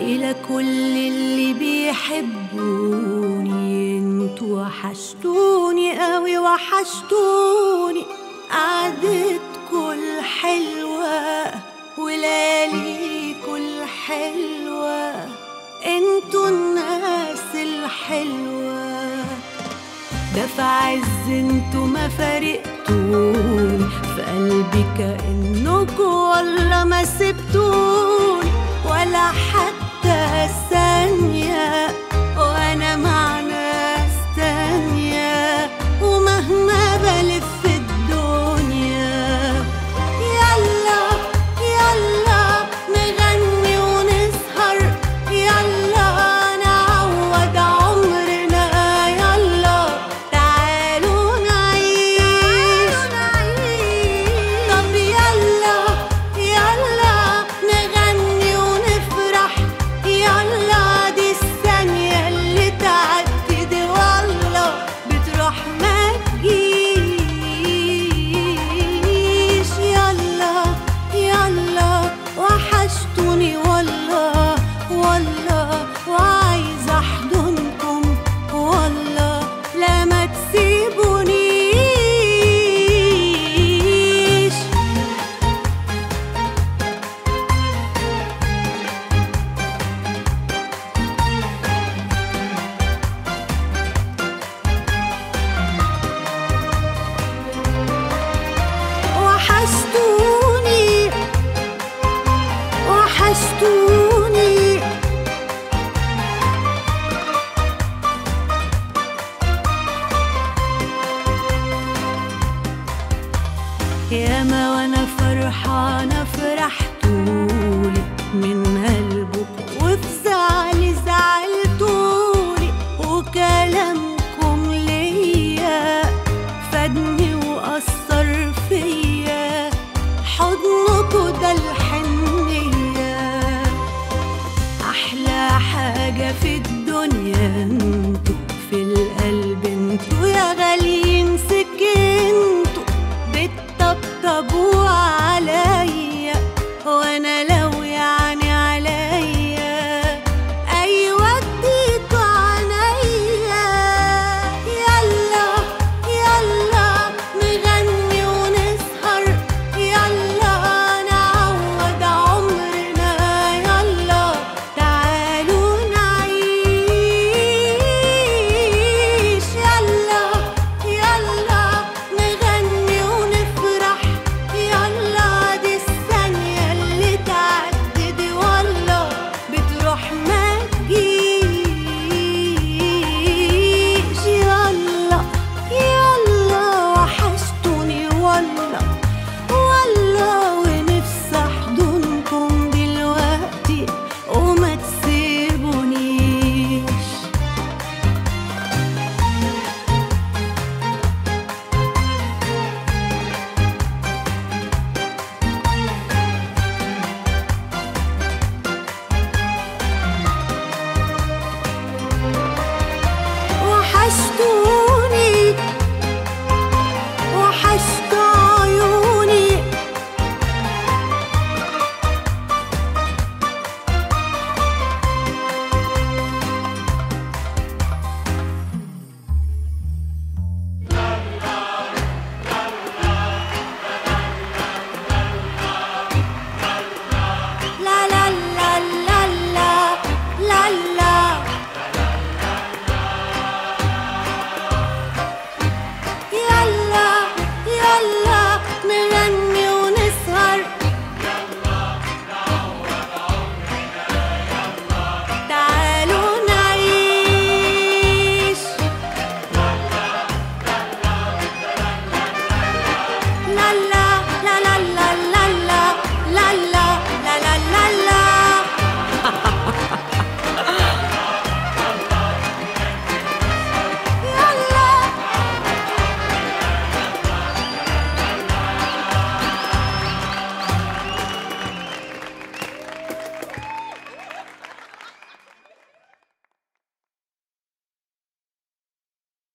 إلى كل اللي بيحبوني. أنتوا وحشتوني قوي وحشتوني. قعدتكوا الحلوة ولياليكوا الحلوة أنتوا الناس الحلوة. ده في عز أنتوا ما فارقتوني. في قلبي كأنكوا ولا ما سبتوني. ولا حتى ياما وأنا فرحانة فرحتولي من قلبك وفي زعلتولي. وكلامكم ليا فادني وأثر فيا. حضنكوا ده